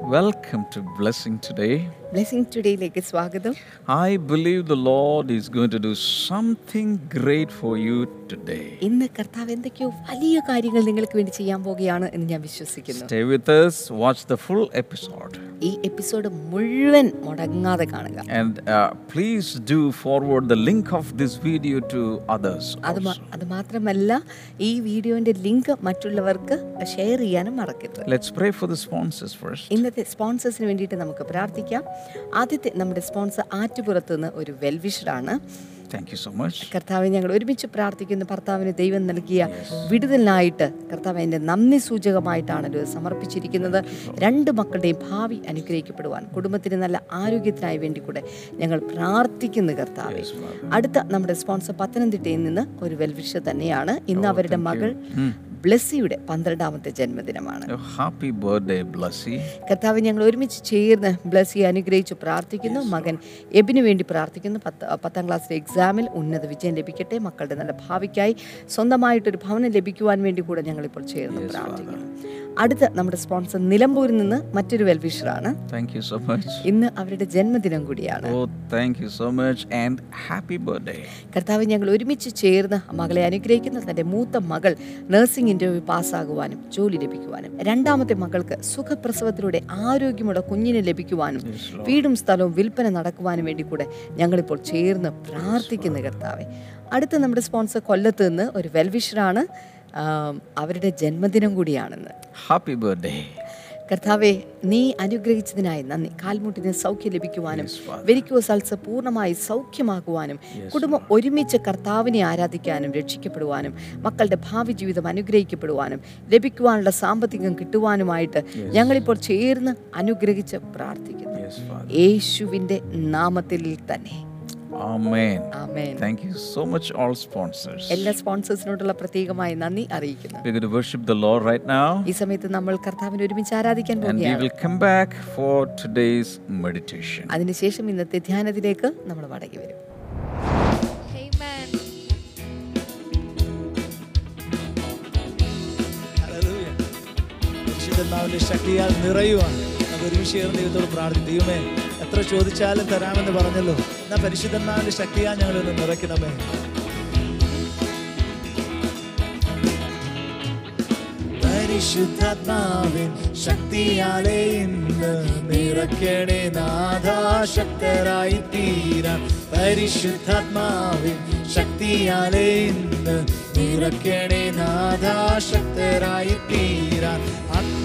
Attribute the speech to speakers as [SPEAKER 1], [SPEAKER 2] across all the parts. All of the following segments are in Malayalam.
[SPEAKER 1] Welcome to Blessing Today.
[SPEAKER 2] Blessing ടുഡേയിലേക്ക് സ്വാഗതം
[SPEAKER 1] I believe the Lord is going to do something great for you today.
[SPEAKER 2] ഇന്ന് കർത്താവ് എന്തൊക്കെയോ വലിയ കാര്യങ്ങൾ നിങ്ങൾക്ക് വേണ്ടി ചെയ്യാൻ പോകുകയാണ് എന്ന് ഞാൻ വിശ്വസിക്കുന്നു
[SPEAKER 1] Stay with us, watch the full episode.
[SPEAKER 2] ഈ എപ്പിസോഡ് മുഴുവൻ മുടങ്ങാതെ കാണുക
[SPEAKER 1] And please please do forward the link of this video to others.
[SPEAKER 2] അത് മാത്രമല്ല ഈ വീഡിയോന്റെ ലിങ്ക് മറ്റുള്ളവർക്ക് ഷെയർ ചെയ്യാനും മറക്കരുത്
[SPEAKER 1] Let's pray for the sponsors first.
[SPEAKER 2] ഇന്നത്തെ സ്പോൺസേഴ്സിന് വേണ്ടിയിട്ട് നമുക്ക് പ്രാർത്ഥിക്കാം ആദ്യത്തെ നമ്മുടെ സ്പോൺസർ ആറ്റുപുറത്ത് നിന്ന് ഒരു വെൽവിഷഡാണ്.
[SPEAKER 1] താങ്ക് you സോ മച്ച്
[SPEAKER 2] കർത്താവ് ഞങ്ങൾ ഒരുമിച്ച് പ്രാർത്ഥിക്കുന്നു. ഭർത്താവിന് ദൈവം നൽകിയ വിടുതലിനായിട്ട് കർത്താവ് എന്റെ നന്ദി സൂചകമായിട്ടാണല്ലോ സമർപ്പിച്ചിരിക്കുന്നത്. രണ്ട് മക്കളുടെയും ഭാവി അനുഗ്രഹിക്കപ്പെടുവാൻ കുടുംബത്തിന് നല്ല ആരോഗ്യത്തിനായി വേണ്ടി കൂടെ ഞങ്ങൾ പ്രാർത്ഥിക്കുന്നു കർത്താവ്. അടുത്ത നമ്മുടെ സ്പോൺസർ പത്തനംതിട്ടയിൽ നിന്ന് ഒരു വെൽവിഷ തന്നെയാണ്. ഇന്ന് അവരുടെ മകൾ ബ്ലെസ്സിയുടെ പന്ത്രണ്ടാമത്തെ ജന്മദിനമാണ്.
[SPEAKER 1] Happy birthday Blessy.
[SPEAKER 2] കർത്താവ് ഞങ്ങൾ ഒരുമിച്ച് ചേർന്ന് ബ്ലസ്സിയെ അനുഗ്രഹിച്ച് പ്രാർത്ഥിക്കുന്നു. മകൻ എബിന് വേണ്ടി പ്രാർത്ഥിക്കുന്നു. പത്ത് പത്താം ക്ലാസ്സിലെ എക്സാമിൽ ഉന്നത വിജയം ലഭിക്കട്ടെ. മക്കളുടെ നല്ല ഭാവിക്കായി സ്വന്തമായിട്ടൊരു ഭവനം ലഭിക്കുവാൻ വേണ്ടി കൂടെ ഞങ്ങളിപ്പോൾ ചേർന്ന് പ്രാർത്ഥിക്കുന്നു. അടുത്ത നമ്മുടെ സ്പോൺസർ നിലമ്പൂരിൽ നിന്ന് മറ്റൊരു വെൽവിഷറാണ്.
[SPEAKER 1] താങ്ക് യു സോ മച്ച്
[SPEAKER 2] ഇന്ന് അവരുടെ ജന്മദിനം കൂടിയാണ്.
[SPEAKER 1] ഓ thank you so much and happy birthday
[SPEAKER 2] കർത്താവ് ഞങ്ങൾ ഒരുമിച്ച് ചേർന്ന് മകളെ അനുഗ്രഹിക്കുന്ന തന്റെ മൂത്ത മകൾ നഴ്സിംഗ് ഇന്റർവ്യൂ പാസ്സാകുവാനും ജോലി ലഭിക്കുവാനും രണ്ടാമത്തെ മകൾക്ക് സുഖപ്രസവത്തിലൂടെ ആരോഗ്യമുള്ള കുഞ്ഞിനെ ലഭിക്കുവാനും വീടും സ്ഥലവും വിൽപ്പന നടക്കുവാനും വേണ്ടി കൂടെ ഞങ്ങളിപ്പോൾ ചേർന്ന് പ്രാർത്ഥിക്കുന്ന കർത്താവെ. അടുത്ത നമ്മുടെ സ്പോൺസർ കൊല്ലത്ത് നിന്ന് ഒരു വെൽവിഷറാണ്. അവരുടെ ജന്മദിനം കൂടിയാണെന്ന്.
[SPEAKER 1] ഹാപ്പി ബർത്ത്ഡേ
[SPEAKER 2] കർത്താവെ നീ അനുഗ്രഹിച്ചതിനായി നന്ദി. കാൽമുട്ടിന് സൗഖ്യം ലഭിക്കുവാനും വെരിക്കോസ് അൾസർ പൂർണമായി സൗഖ്യമാക്കുവാനും കുടുംബം ഒരുമിച്ച് കർത്താവിനെ ആരാധിക്കാനും രക്ഷിക്കപ്പെടുവാനും മക്കളുടെ ഭാവി ജീവിതം അനുഗ്രഹിക്കപ്പെടുവാനും ലഭിക്കുവാനുള്ള സാമ്പത്തികം കിട്ടുവാനുമായിട്ട് ഞങ്ങളിപ്പോൾ ചേർന്ന് അനുഗ്രഹിച്ച് പ്രാർത്ഥിക്കുന്നു. യേശുവിന്റെ നാമത്തിൽ തന്നെ.
[SPEAKER 1] Amen.
[SPEAKER 2] Amen
[SPEAKER 1] Thank you so much, all sponsors.
[SPEAKER 2] എല്ലാ സ്പോൺസേഴ്സിനോടുള്ള പ്രത്യേകമായ നന്ദി അറിയിക്കുന്നു.
[SPEAKER 1] We're going to worship the Lord right now,
[SPEAKER 2] ഈ സമയത്ത് നമ്മൾ കർത്താവിനെ ഒരുമിച്ച് ആരാധിക്കാൻ
[SPEAKER 1] and we will come back for today's meditation.
[SPEAKER 2] അതിനുശേഷം ഇന്നത്തെ ധ്യാനത്തിലേക്ക് നമ്മൾ മടങ്ങി വരും.
[SPEAKER 3] ശക്തിയാൽ നിറയുവാണ് നമുക്ക് ഒരുമിച്ച് ചേർന്ന് ദൈവത്തോട് പ്രാർത്ഥിക്കും ദൈവമേ എത്ര ചോദിച്ചാലും തരാമെന്ന് പറഞ്ഞല്ലോ. എന്നാ പരിശുദ്ധന്മാവിന്റെ ഞങ്ങൾ ഞങ്ങളൊന്ന് നിറയ്ക്കണമേ പരിശുദ്ധാത്മാവിൻ ശക്തിയാലെ ഇന്ന് നിറയ്ക്കണേ നാഥാശക്തരായി തീരാൻ പരിശുദ്ധാത്മാവിൻ ശക്തിയാലെ ഇന്ന് നിറയ്ക്കണേ നാഥാശക്തരായി തീരാൻ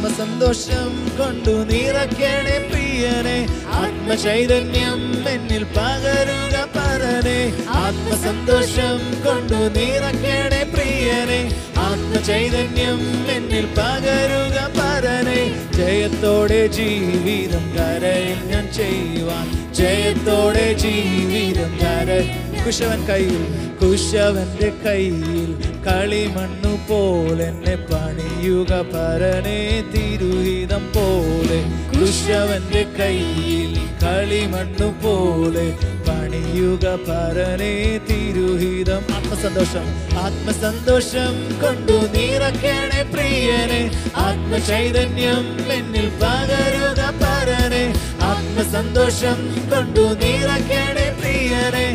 [SPEAKER 3] ആത്മസന്തോഷം കൊണ്ടു നിറയ്ക്കണേ പ്രിയനെ. ആത്മചൈതന്യം എന്നിൽ പകരുക പരനെ. ആത്മസന്തോഷം കൊണ്ടു നിറയ്ക്കണേ പ്രിയനെ. ആത്മചൈതന്യം എന്നിൽ പകരുക പരനെ. ജയത്തോടെ ജീവിതം കരയിൽ ഞാൻ ചെയ്യുവാൻ. ജയത്തോടെ ജീവിതം കരയിൽ കുശവൻ കയ്യിൽ കുശവന്റെ കയ്യിൽ കളിമണ്ണു പോലെ എന്നെ പണിയുക പരനെ തിരുഹിതം പോലെ. കുശവന്റെ കയ്യിൽ കളിമണ്ണു പോലെ പണിയുക പരനെ തിരുഹിതം. ആത്മസന്തോഷം ആത്മസന്തോഷം കൊണ്ടു നിറയ്ക്കണേ പ്രിയനെ. ആത്മചൈതന്യം എന്നിൽ പകരുക പരനെ ആത്മസന്തോഷം കൊണ്ടു നിറയ്ക്കണേ പ്രിയനെ.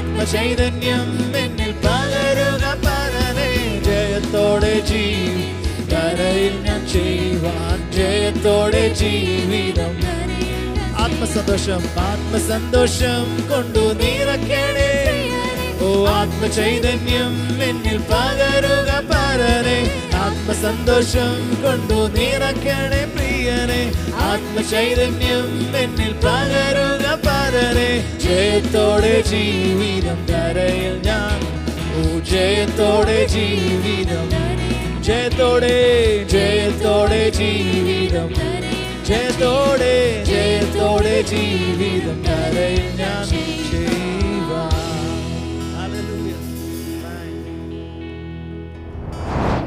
[SPEAKER 3] ആത്മചൈതന്യം എന്നിൽ പകരുക പരനേ ജയത്തോടെ ജീവി കരയിൽ ഞാൻ ചെയ്യുവാൻ ജയത്തോടെ ജീവിതം ആത്മസന്തോഷം ആത്മസന്തോഷം കൊണ്ടു നിറയ്ക്കണേ. ഓ ആത്മചൈതന്യം എന്നിൽ പകരുക ആത്മസന്തോഷം കൊണ്ടു നിറയ്ക്കണേ പ്രിയനെ. ആത്മചൈതന്യം എന്നിൽ പകരുക പരനെ. ജയത്തോടെ ജീവിതം കരയിൽ ഞാൻ. ജയത്തോടെ ജീവിതം ജയത്തോടെ ജയത്തോടെ ജീവിതം ജയത്തോടെ ജയത്തോടെ ജീവിതം കരയിൽ ഞാൻ.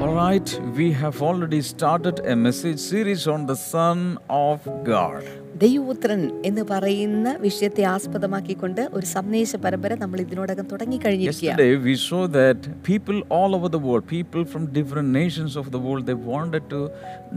[SPEAKER 1] All right, we have already started a message series on the Son of God.
[SPEAKER 2] ദൈവപുത്രൻ എന്ന് പറയുന്ന വിഷയത്തെ ആസ്പദമാക്കിക്കൊണ്ട് ഒരു സന്ദേശ പരമ്പര നമ്മൾ ഇതിനോടകം തുടങ്ങി
[SPEAKER 1] കഴിഞ്ഞിരിക്കുകയാണ് we saw that people all over the world, people from different nations of the world, they wanted to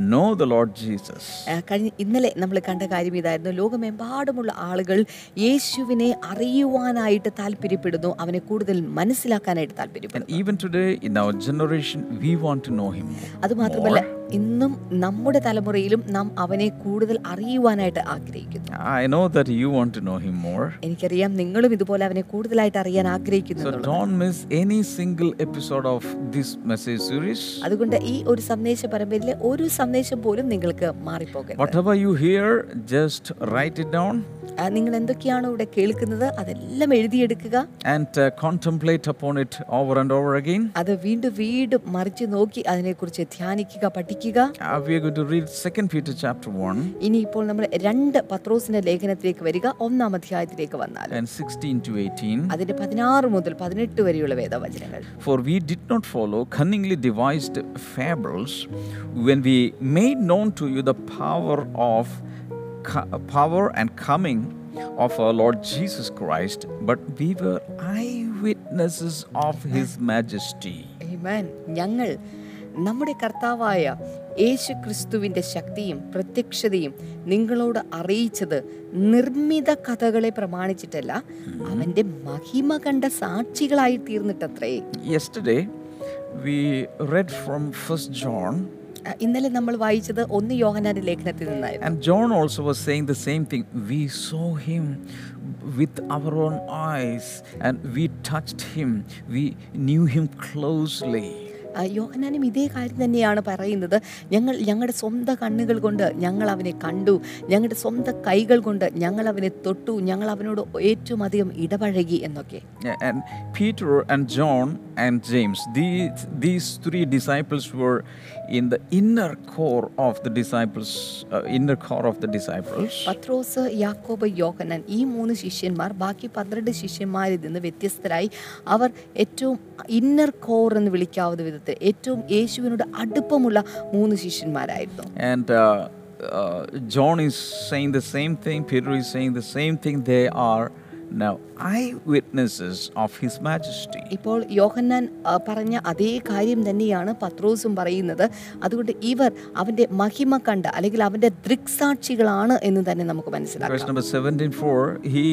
[SPEAKER 1] know the Lord Jesus.
[SPEAKER 2] ആ, കഴിഞ്ഞ ഇന്നലെ നമ്മൾ കണ്ട കാര്യം ഇതായിരുന്നു ലോകമെമ്പാടുമുള്ള ആളുകൾ യേശുവിനെ അറിയുവാനായിട്ട് താല്പര്യപ്പെടുന്നു അവനെ കൂടുതൽ മനസ്സിലാക്കാനായിട്ട്
[SPEAKER 1] And
[SPEAKER 2] താല്പര്യപ്പെടുന്നു
[SPEAKER 1] even today, in our generation, we want to know Him.
[SPEAKER 2] അതുമാത്രമല്ല ഇന്നും നമ്മുടെ തലമുറയിലും നാം അവനെ കൂടുതൽ അറിയുവാനായിട്ട് ആഗ്രഹിക്കുന്നു
[SPEAKER 1] I know that you want to know Him more.
[SPEAKER 2] എനിക്കറിയാം നിങ്ങളും ഇതുപോലെ അവനെ കൂടുതലായിട്ട് അറിയാൻ ആഗ്രഹിക്കുന്നു
[SPEAKER 1] So don't miss any single episode of this message series.
[SPEAKER 2] അതുകൊണ്ട് ഈ ഒരു സന്ദേശ പരമ്പരയിലെ ഒരു സന്ദേശം പോലും നിങ്ങൾക്ക് മാറിപ്പോകരുത്
[SPEAKER 1] Whatever you hear, just write it down
[SPEAKER 2] നിങ്ങൾ എന്തൊക്കെയാണ് ഇവിടെ കേൾക്കുന്നത്? അതെല്ലാം എഴുതിയെടുക്കുക. അത് വീണ്ടും വീണ്ടും മറിച്ച് നോക്കി അതിനെക്കുറിച്ച് ധ്യാനിക്കുക പഠിക്കുക.
[SPEAKER 1] ഇനി
[SPEAKER 2] ഇപ്പോൾ നമ്മൾ രണ്ട് പത്രോസിന്റെ ലേഖനത്തിലേക്ക് വരിക. ഒന്നാം അധ്യായത്തിലേക്ക് വന്നാൽ. അതിന്റെ പതിനാറ് മുതൽ പതിനെട്ട് വരെയുള്ള വേദവചനങ്ങൾ.
[SPEAKER 1] For we did not follow cunningly devised fables when we made known to you the power of power and coming of our Lord Jesus Christ, but we were eyewitnesses of his majesty.
[SPEAKER 2] Amen. ഞങ്ങൾ നമ്മുടെ കർത്താവായ യേശു ക്രിസ്തുവിന്റെ ശക്തിയും പ്രത്യക്ഷതയും നിങ്ങളോട് അറിയിച്ചത് നിർമ്മിത കഥകളെ പ്രമാണിച്ചിട്ടല്ല അവന്റെ മഹിമ കണ്ട സാക്ഷികളായി തീർന്നിട്ടത്രേ
[SPEAKER 1] Yesterday we read from First John,
[SPEAKER 2] അഹ് ഇന്നലെ നമ്മൾ വായിച്ചത് ഒന്ന് യോഹനാന്റെ ലേഖനത്തിൽ നിന്നായിരുന്നു.
[SPEAKER 1] And John also was saying the same thing. We saw him with our own eyes, and we touched him, we knew him closely.
[SPEAKER 2] ആ, യോഹന്നാനും ഇതേ കാര്യം തന്നെയാണ് പറയുന്നത്. ഞങ്ങൾ ഞങ്ങളുടെ സ്വന്തം കണ്ണുകൾ കൊണ്ട് ഞങ്ങൾ അവനെ കണ്ടു. ഞങ്ങളുടെ സ്വന്തം കൈകൾ കൊണ്ട് ഞങ്ങൾ അവനെ തൊട്ടു. ഞങ്ങൾ അവനോട് ഏറ്റവും അധികം ഇടപഴകി എന്നൊക്കെ.
[SPEAKER 1] Peter and Peter and John and James, these, these the inner core of the disciples, uh, inner core of the disciples.
[SPEAKER 2] Pathros Yakob Yohannan ഈ മൂന്ന് ശിഷ്യന്മാർ ബാക്കി പന്ത്രണ്ട് ശിഷ്യന്മാരിൽ നിന്ന് വ്യത്യസ്തരായി അവർ ഏറ്റവും ഇന്നർ കോർ എന്ന് വിളിക്കാവുന്ന വിധത്തിൽ ഏറ്റവും യേശുവിനോട് അടുപ്പമുള്ള മൂന്ന് ശിഷ്യന്മാരായിരുന്നു
[SPEAKER 1] And uh, uh, John is saying the same thing, Peter is saying the same thing. Now eyewitnesses of his majesty.
[SPEAKER 2] ഇപ്പോൾ യോഹന്നാൻ പറഞ്ഞ അതേ കാര്യം തന്നെയാണ് പത്രോസും പറയുന്നത് അതുകൊണ്ട് ഇവർ അവന്റെ മഹിമ കണ്ട അല്ലെങ്കിൽ അവന്റെ ദൃക്സാക്ഷികളാണ് എന്ന് തന്നെ നമുക്ക്
[SPEAKER 1] Verse
[SPEAKER 2] മനസ്സിലാക്കാം
[SPEAKER 1] number 17 4 he,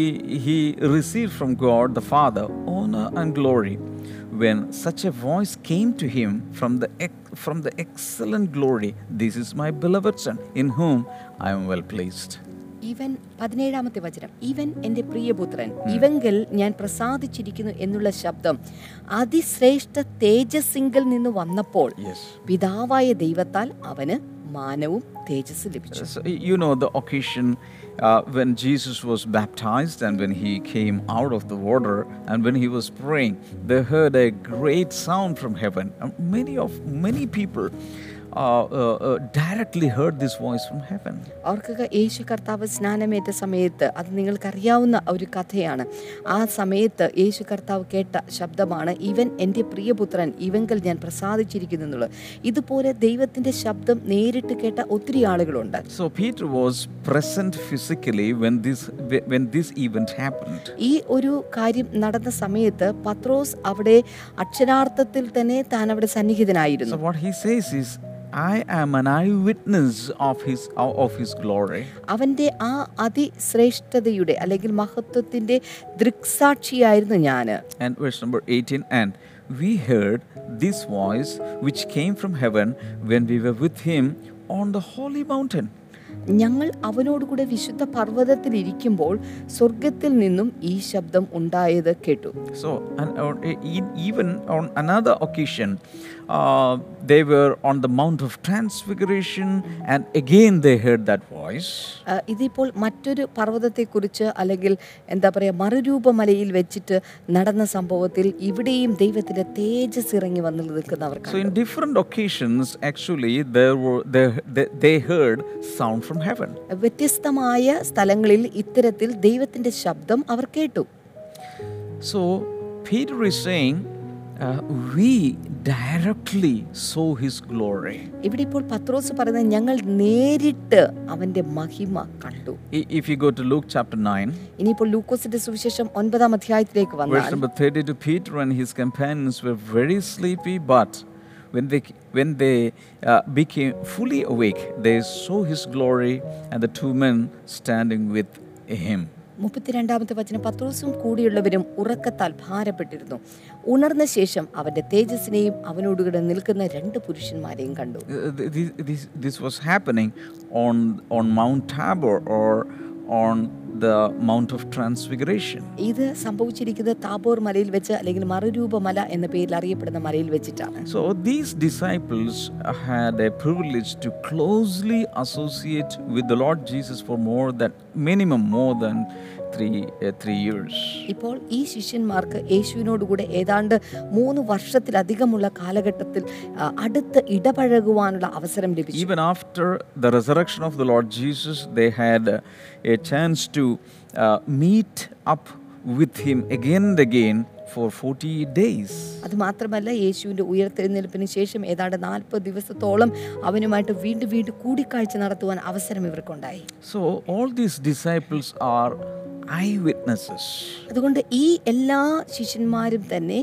[SPEAKER 1] he received from God the Father honor and glory when such a voice came to him from the, from the excellent glory This is my beloved Son, in whom I am well pleased.
[SPEAKER 2] ഇവൻ പതിനേഴാമത്തെ വചനം ഇവൻ എന്റെ പ്രിയപുത്രൻ ഇവങ്കിൽ ഞാൻ പ്രസാദിച്ചിരിക്കുന്നു എന്നുള്ള ശബ്ദം അതിശ്രേഷ്ഠ തേജസ്സിങ്കിൽ നിന്ന് വന്നപ്പോൾ. പിതാവായ ദൈവത്താൽ അവന് മാനവും തേജസ് ലഭിച്ചു
[SPEAKER 1] you know the occasion uh, when Jesus was baptized and when he came out of the water and when he was praying, they heard a great sound from heaven. Uh, many directly heard this voice from heaven.
[SPEAKER 2] ഓർക്കുക യേശു കർത്താവ് സ്നാനമേറ്റ സമയത്ത് അത് നിങ്ങൾക്കറിയാവുന്ന ഒരു കഥയാണ് ആ സമയത്ത് യേശു കർത്താവ് കേട്ട ശബ്ദമാണ് ഇവൻ എന്റെ പ്രിയപുത്രൻ ഇവങ്കൽ ഞാൻ പ്രസാദിച്ചിരിക്കുന്നു എന്നുള്ളത് ഇതുപോലെ ദൈവത്തിന്റെ ശബ്ദം നേരിട്ട് കേട്ട ഒത്തിരി ആളുകളുണ്ട്
[SPEAKER 1] So Peter was present physically when this when this event happened.
[SPEAKER 2] ഈ ഒരു കാര്യം നടന്ന സമയത്ത് പത്രോസ് അവിടെ അക്ഷരാർത്ഥത്തിൽ തന്നെ താൻ അവിടെ സന്നിഹിതനായിരുന്നു
[SPEAKER 1] what he says is, I am an eyewitness of his of his glory.
[SPEAKER 2] അവന്റെ ആ അതിശ്രേഷ്ഠതയുടെ അല്ലെങ്കിൽ മഹത്വത്തിന്റെ ദൃക്സാക്ഷിയായിരുന്നു ഞാൻ
[SPEAKER 1] And verse number 18, and we heard this voice which came from heaven when we were with him on the holy mountain.
[SPEAKER 2] ഞങ്ങൾ അവനോടുകൂടെ വിശുദ്ധ പർവതത്തിൽ ഇരിക്കുമ്പോൾ സ്വർഗത്തിൽ നിന്നും ഈ ശബ്ദം ഉണ്ടായത് കേട്ടു.
[SPEAKER 1] So even on another occasion
[SPEAKER 2] ഇതിപ്പോൾ മറ്റൊരു പർവതത്തെ കുറിച്ച് അല്ലെങ്കിൽ എന്താ പറയാ മറുരൂപ മലയിൽ വെച്ചിട്ട് നടന്ന സംഭവത്തിൽ ഇവിടെയും ദൈവത്തിന്റെ തേജസ് ഇറങ്ങി വന്ന്
[SPEAKER 1] നിൽക്കുന്നവർക്ക് from heaven.
[SPEAKER 2] വ്യത്യസ്തമായ സ്ഥലങ്ങളിൽ ഇത്തരത്തിൽ ദൈവത്തിന്റെ ശബ്ദം അവർ കേട്ടു
[SPEAKER 1] So, Peter is saying uh, we directly saw his glory.
[SPEAKER 2] ഇവിടെ ഇപ്പോൾ പത്രോസ് പറയുന്നത് ഞങ്ങൾ നേരിട്ട് അവന്റെ മഹിമ കണ്ടു
[SPEAKER 1] If you go to Luke chapter 9,
[SPEAKER 2] ഇനിയിപ്പോൾ ലൂക്കോസിന്റെ സുവിശേഷം ഒൻപതാം അധ്യായത്തിലേക്ക്
[SPEAKER 1] verse
[SPEAKER 2] വന്നാൽ
[SPEAKER 1] number 32, Peter and his companions were very sleepy, but when they, when they uh, became fully awake, they saw his glory and the two men standing with him.
[SPEAKER 2] മുപ്പത്തിരണ്ടാമത്തെ വചനം പത്രോസും കൂടിയുള്ളവരും ഉറക്കത്താൽ ഭാരപ്പെട്ടിരുന്നു ഉണർന്ന ശേഷം അവന്റെ തേജസ്സിനെയും അവനോടുകൂടെ നിൽക്കുന്ന രണ്ട് പുരുഷന്മാരെയും കണ്ടു
[SPEAKER 1] this was happening on on mount happening on, on Mount Tabor or on the Mount of Transfiguration.
[SPEAKER 2] ഇത് സംഭവിച്ചിരിക്കുന്നത് താബോർ മലയിൽ വെച്ച് അല്ലെങ്കിൽ മറുരൂപ മല എന്ന പേരിൽ അറിയപ്പെടുന്ന മലയിൽ വെച്ചിട്ടാണ്
[SPEAKER 1] So these disciples had a privilege to closely associate with the Lord Jesus for more than minimum more than uh.
[SPEAKER 2] ഇപ്പോൾ ഈ ശിഷ്യന്മാർക്ക് യേശുവിനോടുകൂടെ ഏതാണ്ട് മൂന്ന് വർഷത്തിലധികമുള്ള കാലഘട്ടത്തിൽ അടുത്ത് ഇടപഴകുവാനുള്ള അവസരം ലഭിച്ചു
[SPEAKER 1] even after the resurrection of the Lord Jesus, they had a a chance to up meet up with Him again and again for 40 days.
[SPEAKER 2] അത് മാത്രമല്ല യേശുവിന്റെ ഉയർത്തെഴുന്നേൽപ്പിന് ശേഷം ഏതാണ്ട് നാൽപ്പത് ദിവസത്തോളം അവനുമായിട്ട് വീണ്ടും വീണ്ടും കൂടിക്കാഴ്ച നടത്തുവാൻ അവസരം ഇവർക്കുണ്ടായി
[SPEAKER 1] so all these disciples are eyewitnesses.
[SPEAKER 2] അതുകൊണ്ട് ഈ എല്ലാ ശിഷ്യന്മാരും തന്നെ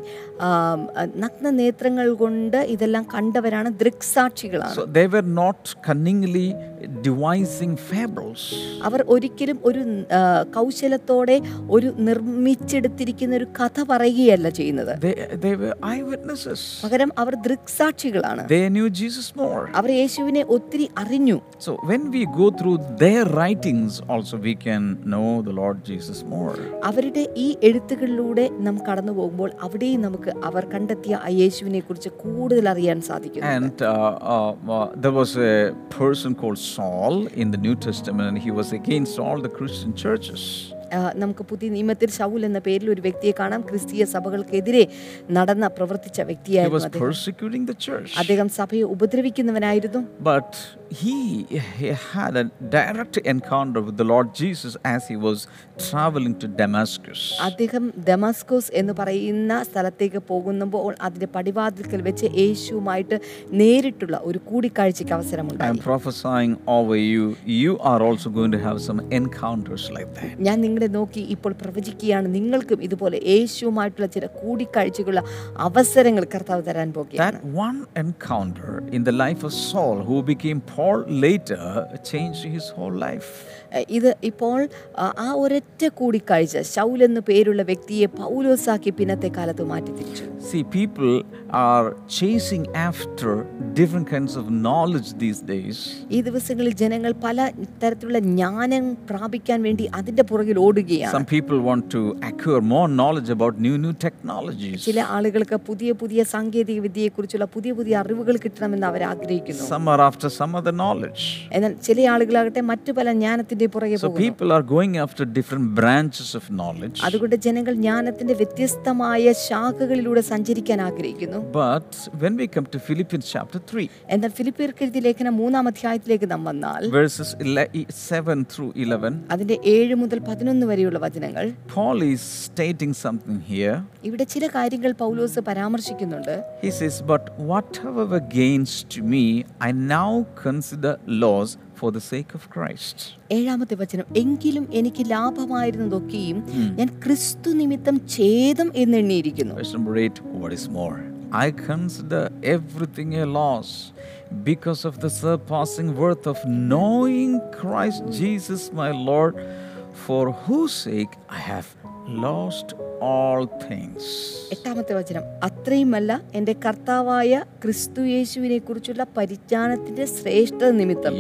[SPEAKER 2] നഗ്ന നേത്രങ്ങൾ കൊണ്ട് ഇതെല്ലാം കണ്ടവരാണ് ദൃക്സാക്ഷികളാണ്
[SPEAKER 1] So they were not cunningly devising fables.
[SPEAKER 2] അവർ ഒരിക്കലും ഒരു കൗശലത്തോടെ ഒരു നിർമ്മിച്ചെടുത്തിരിക്കുന്ന ഒരു കഥ പറയുകയല്ല ചെയ്യുന്നത്
[SPEAKER 1] They, they were eyewitnesses.
[SPEAKER 2] പകരം അവർ ദൃക്സാക്ഷികളാണ്
[SPEAKER 1] They knew Jesus more.
[SPEAKER 2] അവർ യേശുവിനെ ഒത്തിരി അറിഞ്ഞു
[SPEAKER 1] So when we go through their writings, also we can know the Lord Jesus more.
[SPEAKER 2] അവരുടെ ഈ എഴുത്തുകളിലൂടെ നാം കടന്നു പോകുമ്പോൾ അവിടെയും നമുക്ക് അവർ കണ്ടെത്തിയ ആ യേശുവിനെ കുറിച്ച് കൂടുതൽ അറിയാൻ സാധിക്കുന്നു
[SPEAKER 1] And uh, uh, uh, there was a person called Saul in the New Testament, and he was against all the Christian churches.
[SPEAKER 2] നമുക്ക് പുതിയ നിയമത്തിൽ ശൗൽ എന്ന പേരിൽ ഒരു വ്യക്തിയെ കാണാം. ക്രിസ്തീയ സഭകൾക്കെതിരെ നടന്ന പ്രവർത്തിച്ച വ്യക്തിയായിരുന്നു അദ്ദേഹം.
[SPEAKER 1] persecuting the church.
[SPEAKER 2] അദ്ദേഹം സഭയെ ഉപദ്രവിക്കുന്നവനായിരുന്നു.
[SPEAKER 1] But he, he had a direct encounter with the Lord Jesus as he was traveling to Damascus.
[SPEAKER 2] അദ്ദേഹം ഡെമാസ്കോസ് എന്ന് പറയുന്ന സ്ഥലത്തേക്ക് പോകുമ്പോൾ അതിന്റെ പടിവാതിൽക്കൽ വെച്ച് യേശുവുമായിട്ട് നേരിട്ടുള്ള ഒരു കൂടിക്കാഴ്ചയ്ക്ക് അവസരമുണ്ടായി.
[SPEAKER 1] Over
[SPEAKER 2] നിങ്ങളെ നോക്കി ഇപ്പോൾ പ്രവചിക്കുകയാണ് നിങ്ങൾക്കും ഇതുപോലെ യേശുവുമായിട്ടുള്ള ചില കൂടിക്കാഴ്ചകളുള്ള അവസരങ്ങൾ കർത്താവ് തരാൻ
[SPEAKER 1] encounter in the life of who became Paul later, changed his whole life.
[SPEAKER 2] ഇത് ഇപ്പോൾ ആ, ഒരൊറ്റ കൂടിക്കാഴ്ച ശൗൽ എന്ന പേരുള്ള വ്യക്തിയെ പൗലോസാക്കി പിന്നത്തെ കാലത്ത് മാറ്റി തിരിച്ചു
[SPEAKER 1] See, people are chasing after different kinds of knowledge these days.
[SPEAKER 2] ഈ ദിവസങ്ങളിൽ ജനങ്ങൾ പല തരത്തിലുള്ള ജ്ഞാനം പ്രാപിക്കാൻ വേണ്ടി അതിന്റെ പുറകിൽ ഓടുകയാണ്
[SPEAKER 1] some people want to acquire more knowledge about new new technologies.
[SPEAKER 2] ചില ആളുകൾക്ക് പുതിയ പുതിയ സാങ്കേതിക വിദ്യയെക്കുറിച്ചുള്ള പുതിയ പുതിയ അറിവുകൾ കിട്ടണമെന്ന് അവർ ആഗ്രഹിക്കുന്നു
[SPEAKER 1] some are after some other knowledge
[SPEAKER 2] എന്നാൽ ചില ആളുകളാകട്ടെ മറ്റു പല ജ്ഞാനത്തിന്റെ പുറകെ
[SPEAKER 1] So people are going after different branches of knowledge.
[SPEAKER 2] അതുകൊണ്ട് ജനങ്ങൾ ജ്ഞാനത്തിന്റെ വ്യത്യസ്തമായ ശാഖകളിലൂടെ സഞ്ചരിക്കാൻ ആഗ്രഹിക്കുന്നു
[SPEAKER 1] But when we come to Philippians chapter 3,
[SPEAKER 2] എന്നാൽ ഫിലിപ്പിയർക്ക് എഴുതിയ ലേഖനം മൂന്നാം അധ്യായത്തിലേക്ക് നാം വന്നാൽ
[SPEAKER 1] verses 7 through 11,
[SPEAKER 2] അതിന്റെ 7 മുതൽ പതിനൊന്ന് വരെയുള്ള വചനങ്ങൾ
[SPEAKER 1] Paul is stating something here.
[SPEAKER 2] ഇവിടെ ചില കാര്യങ്ങൾ പൗലോസ് പരാമർശിക്കുന്നുണ്ട്
[SPEAKER 1] He says, But whatever gains to me, I now consider loss for the sake of Christ.
[SPEAKER 2] ഏഴാമത്തെ വചനം എങ്കിലും എനിക്ക് ലാഭമായിരുന്നതൊക്കെയും ഞാൻ ക്രിസ്തു നിമിത്തം ഛേദം എന്നെണ്ണിയിരിക്കുന്നു
[SPEAKER 1] Verse number 8, what is more? I consider everything a loss because of the surpassing worth of knowing Christ Jesus my Lord, for whose sake I have lost all things.
[SPEAKER 2] എട്ടാമത്തെ വചനം അത്രയുമല്ല എന്റെ കർത്താവായ ക്രിസ്തു യേശുവിനെ കുറിച്ചുള്ള പരിജ്ഞാനത്തിന്റെ ശ്രേഷ്ഠ നിമിത്തം